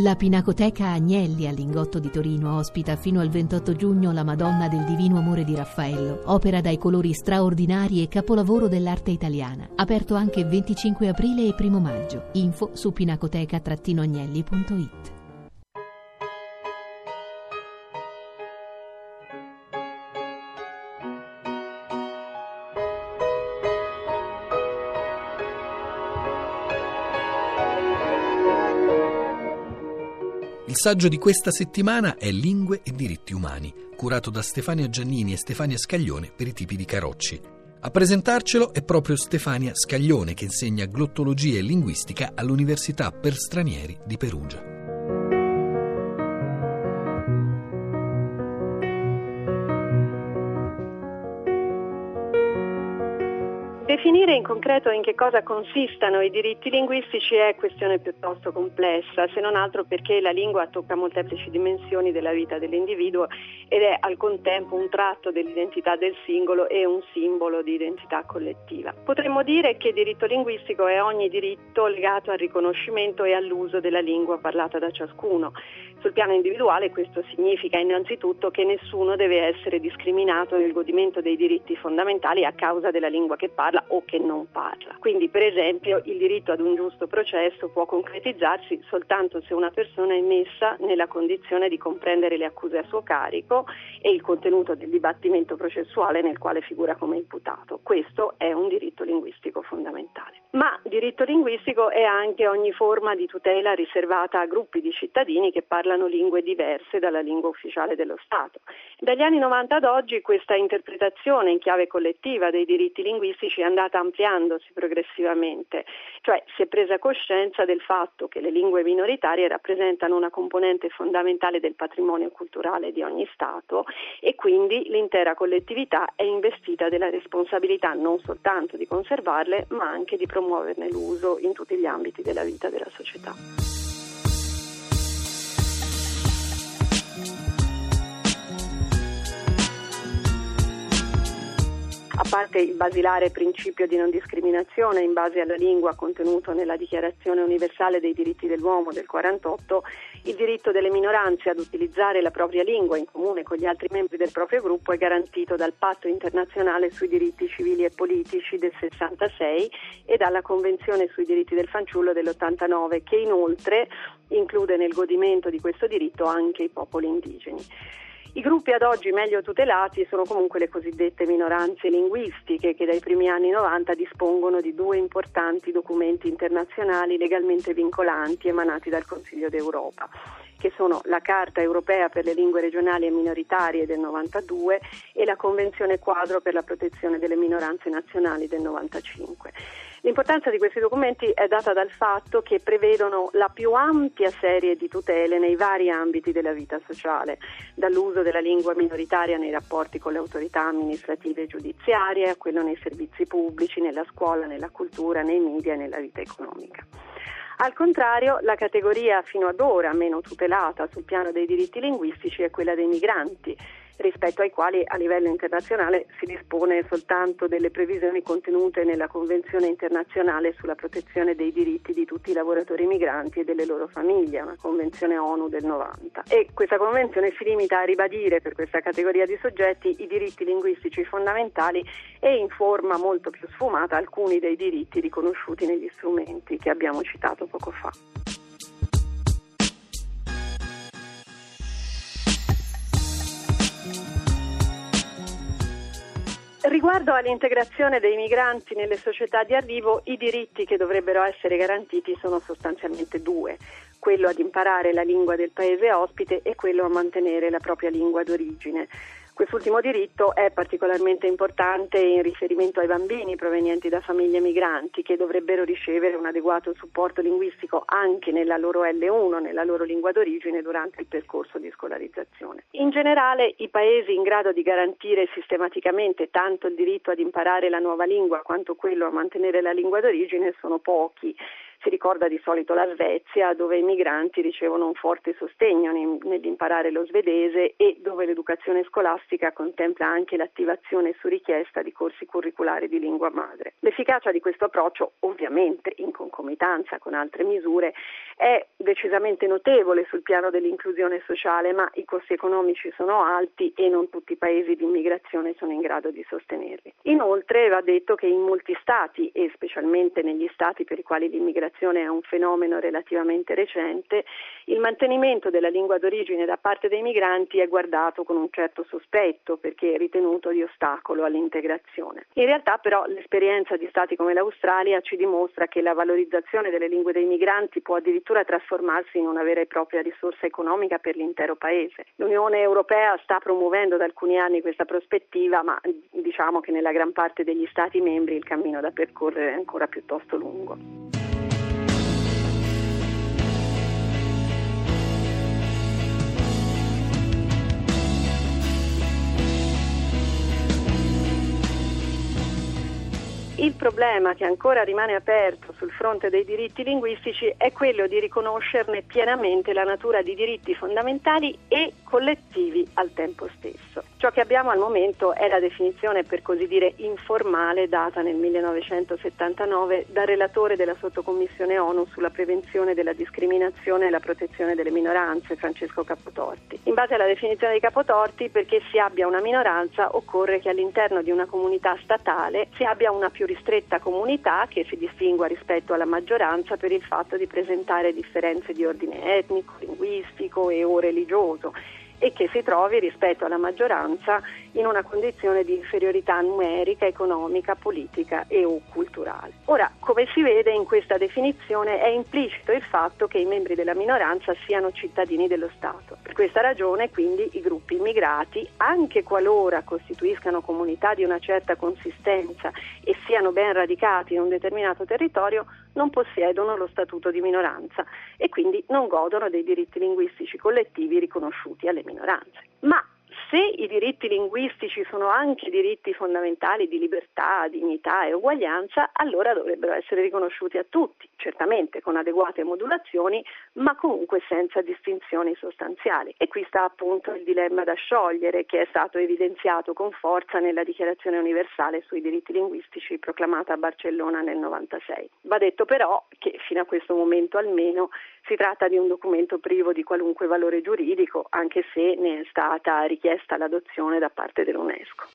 La Pinacoteca Agnelli all'Ingotto di Torino ospita fino al 28 giugno la Madonna del Divino Amore di Raffaello, opera dai colori straordinari e capolavoro dell'arte italiana. Aperto anche 25 aprile e 1 maggio. Info su pinacoteca-agnelli.it. Il saggio di questa settimana è Lingue e diritti umani, curato da Stefania Giannini e Stefania Scaglione per i tipi di Carocci. A presentarcelo è proprio Stefania Scaglione che insegna glottologia e linguistica all'Università per stranieri di Perugia. Definire in concreto in che cosa consistano i diritti linguistici è questione piuttosto complessa, se non altro perché la lingua tocca molteplici dimensioni della vita dell'individuo ed è al contempo un tratto dell'identità del singolo e un simbolo di identità collettiva. Potremmo dire che diritto linguistico è ogni diritto legato al riconoscimento e all'uso della lingua parlata da ciascuno. Sul piano individuale questo significa innanzitutto che nessuno deve essere discriminato nel godimento dei diritti fondamentali a causa della lingua che parla o che non parla. Quindi, per esempio, il diritto ad un giusto processo può concretizzarsi soltanto se una persona è messa nella condizione di comprendere le accuse a suo carico e il contenuto del dibattimento processuale nel quale figura come imputato. Questo è un diritto linguistico fondamentale. Ma diritto linguistico è anche ogni forma di tutela riservata a gruppi di cittadini che parlano lingue diverse dalla lingua ufficiale dello Stato. Dagli anni 90 ad oggi questa interpretazione in chiave collettiva dei diritti linguistici è andata ampliandosi progressivamente, cioè si è presa coscienza del fatto che le lingue minoritarie rappresentano una componente fondamentale del patrimonio culturale di ogni Stato e quindi l'intera collettività è investita della responsabilità non soltanto di conservarle ma anche di promuovere promuoverne l'uso in tutti gli ambiti della vita della società. A parte il basilare principio di non discriminazione in base alla lingua contenuto nella Dichiarazione universale dei diritti dell'uomo del 48, il diritto delle minoranze ad utilizzare la propria lingua in comune con gli altri membri del proprio gruppo è garantito dal Patto internazionale sui diritti civili e politici del 66 e dalla Convenzione sui diritti del fanciullo dell'89 che inoltre include nel godimento di questo diritto anche i popoli indigeni. I gruppi ad oggi meglio tutelati sono comunque le cosiddette minoranze linguistiche che dai primi anni 90 dispongono di due importanti documenti internazionali legalmente vincolanti emanati dal Consiglio d'Europa che sono la Carta europea per le lingue regionali e minoritarie del 92 e la Convenzione quadro per la protezione delle minoranze nazionali del 95. L'importanza di questi documenti è data dal fatto che prevedono la più ampia serie di tutele nei vari ambiti della vita sociale, dall'uso della lingua minoritaria nei rapporti con le autorità amministrative e giudiziarie a quello nei servizi pubblici, nella scuola, nella cultura, nei media e nella vita economica. Al contrario, la categoria fino ad ora meno tutelata sul piano dei diritti linguistici è quella dei migranti rispetto ai quali a livello internazionale si dispone soltanto delle previsioni contenute nella Convenzione internazionale sulla protezione dei diritti di tutti i lavoratori migranti e delle loro famiglie, una convenzione ONU del 90. E questa convenzione si limita a ribadire per questa categoria di soggetti i diritti linguistici fondamentali e in forma molto più sfumata alcuni dei diritti riconosciuti negli strumenti che abbiamo citato poco fa. Riguardo all'integrazione dei migranti nelle società di arrivo, i diritti che dovrebbero essere garantiti sono sostanzialmente due, quello ad imparare la lingua del paese ospite e quello a mantenere la propria lingua d'origine. Quest'ultimo diritto è particolarmente importante in riferimento ai bambini provenienti da famiglie migranti che dovrebbero ricevere un adeguato supporto linguistico anche nella loro L1, nella loro lingua d'origine durante il percorso di scolarizzazione. In generale i paesi in grado di garantire sistematicamente tanto il diritto ad imparare la nuova lingua quanto quello a mantenere la lingua d'origine sono pochi Si ricorda di solito la Svezia, dove i migranti ricevono un forte sostegno nell'imparare lo svedese e dove l'educazione scolastica contempla anche l'attivazione su richiesta di corsi curriculari di lingua madre. L'efficacia di questo approccio, ovviamente in concomitanza con altre misure, è decisamente notevole sul piano dell'inclusione sociale, ma i costi economici sono alti e non tutti i paesi di immigrazione sono in grado di sostenerli. Inoltre va detto che in molti stati e specialmente negli stati per i quali l'immigrazione è un fenomeno relativamente recente, il mantenimento della lingua d'origine da parte dei migranti è guardato con un certo sospetto perché è ritenuto di ostacolo all'integrazione. In realtà però l'esperienza di stati come l'Australia ci dimostra che la valorizzazione delle lingue dei migranti può addirittura trasformarsi in una vera e propria risorsa economica per l'intero paese. L'Unione Europea sta promuovendo da alcuni anni questa prospettiva, ma diciamo che nella gran parte degli Stati membri il cammino da percorrere è ancora piuttosto lungo. Il problema che ancora rimane aperto sul fronte dei diritti linguistici è quello di riconoscerne pienamente la natura di diritti fondamentali e collettivi al tempo stesso. Ciò che abbiamo al momento è la definizione, per così dire, informale data nel 1979 dal relatore della sottocommissione ONU sulla prevenzione della discriminazione e la protezione delle minoranze, Francesco Capotorti. In base alla definizione di Capotorti, perché si abbia una minoranza occorre che all'interno di una comunità statale si abbia una più ristretta comunità che si distingua rispetto alla maggioranza per il fatto di presentare differenze di ordine etnico, linguistico e o religioso e che si trovi rispetto alla maggioranza in una condizione di inferiorità numerica, economica, politica e o culturale. Ora, come si vede in questa definizione è implicito il fatto che i membri della minoranza siano cittadini dello Stato. Per questa ragione, quindi, i gruppi immigrati, anche qualora costituiscano comunità di una certa consistenza e siano ben radicati in un determinato territorio, non possiedono lo statuto di minoranza e quindi non godono dei diritti linguistici collettivi riconosciuti alle minoranze. Ma se i diritti linguistici sono anche diritti fondamentali di libertà, dignità e uguaglianza, allora dovrebbero essere riconosciuti a tutti, certamente con adeguate modulazioni, ma comunque senza distinzioni sostanziali. E qui sta appunto il dilemma da sciogliere che è stato evidenziato con forza nella Dichiarazione universale sui diritti linguistici proclamata a Barcellona nel 96. Va detto però che fino a questo momento almeno si tratta di un documento privo di qualunque valore giuridico, anche se ne è stata richiesta l'adozione da parte dell'UNESCO.